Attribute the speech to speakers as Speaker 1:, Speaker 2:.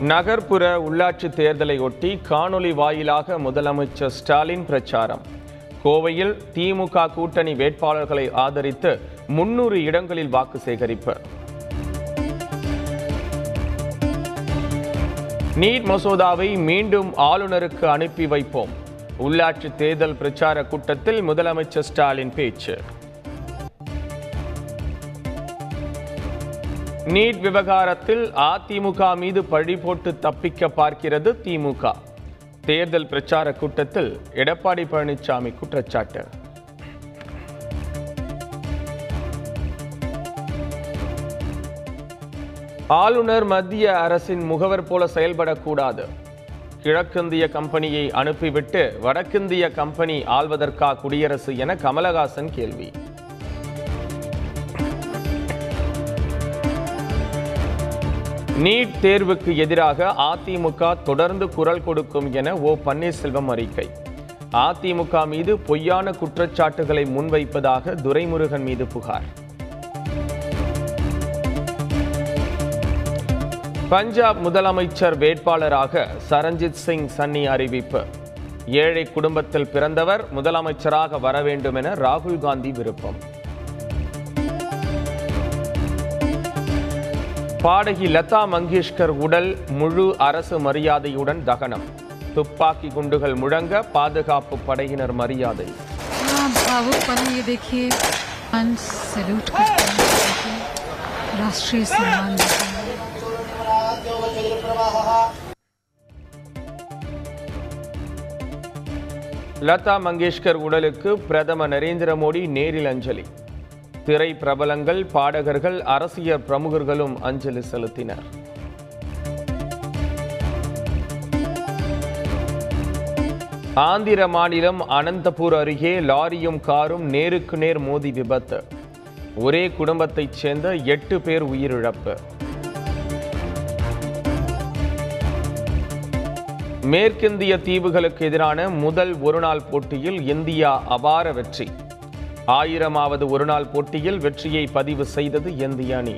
Speaker 1: நகர்ப்புற உள்ளாட்சி தேர்தலை ஒட்டி காணொலி வாயிலாக முதலமைச்சர் ஸ்டாலின் பிரச்சாரம். கோவையில் திமுக கூட்டணி வேட்பாளர்களை ஆதரித்து முன்னூறு இடங்களில் வாக்கு சேகரிப்பு. நீட் மசோதாவை மீண்டும் ஆளுநருக்கு அனுப்பி வைப்போம். உள்ளாட்சி தேர்தல் பிரச்சார கூட்டத்தில் முதலமைச்சர் ஸ்டாலின் பேச்சு. நீட் விவகாரத்தில் அதிமுக மீது பழி போட்டு தப்பிக்க பார்க்கிறது திமுக. தேர்தல் பிரச்சார கூட்டத்தில் எடப்பாடி பழனிசாமி குற்றச்சாட்டு. ஆளுநர் மத்திய அரசின் முகவர் போல செயல்படக்கூடாது. கிழக்கிந்திய கம்பெனியை அனுப்பிவிட்டு வடக்கிந்திய கம்பெனி ஆள்வதற்கா குடியரசு என கமலஹாசன் கேள்வி. நீட் தேர்வுக்கு எதிராக அதிமுக தொடர்ந்து குரல் கொடுக்கும் என ஓ பன்னீர்செல்வம் அறிக்கை. அதிமுக மீது பொய்யான குற்றச்சாட்டுகளை முன்வைப்பதாக துரைமுருகன் மீது புகார். பஞ்சாப் முதலமைச்சர் வேட்பாளராக சரண்ஜித் சிங் சன்னி அறிவிப்பு. ஏழை குடும்பத்தில் பிறந்தவர் முதலமைச்சராக வர வேண்டும் என ராகுல் காந்தி விருப்பம். பாடகி லதா மங்கேஷ்கர் உடல் முழு அரசு மரியாதையுடன் தகனம் துப்பாக்கி குண்டுகள் முழங்க பாதுகாப்பு படையினர் மரியாதை
Speaker 2: हाँ भावुक पल ये देखिए मान सैल्यूट करते हैं देखिए, राष्ट्रीय सम्मान देते हैं
Speaker 1: லதா மங்கேஷ்கர் உடலுக்கு பிரதமர் நரேந்திர மோடி நேரில் அஞ்சலி திரை பிரபலங்கள் பாடகர்கள் அரசியல் பிரமுகர்களும் அஞ்சலி செலுத்தினர். ஆந்திர மாநிலம் அனந்தபூர் அருகே லாரியும் காரும் நேருக்கு நேர் மோதி விபத்து. ஒரே குடும்பத்தைச் சேர்ந்த எட்டு பேர் உயிரிழப்பு. மேற்கிந்திய தீவுகளுக்கு எதிரான முதல் ஒருநாள் போட்டியில் இந்தியா அபார வெற்றி. ஆயிரமாவது ஒருநாள் போட்டியில் வெற்றியை பதிவு செய்தது இந்திய அணி.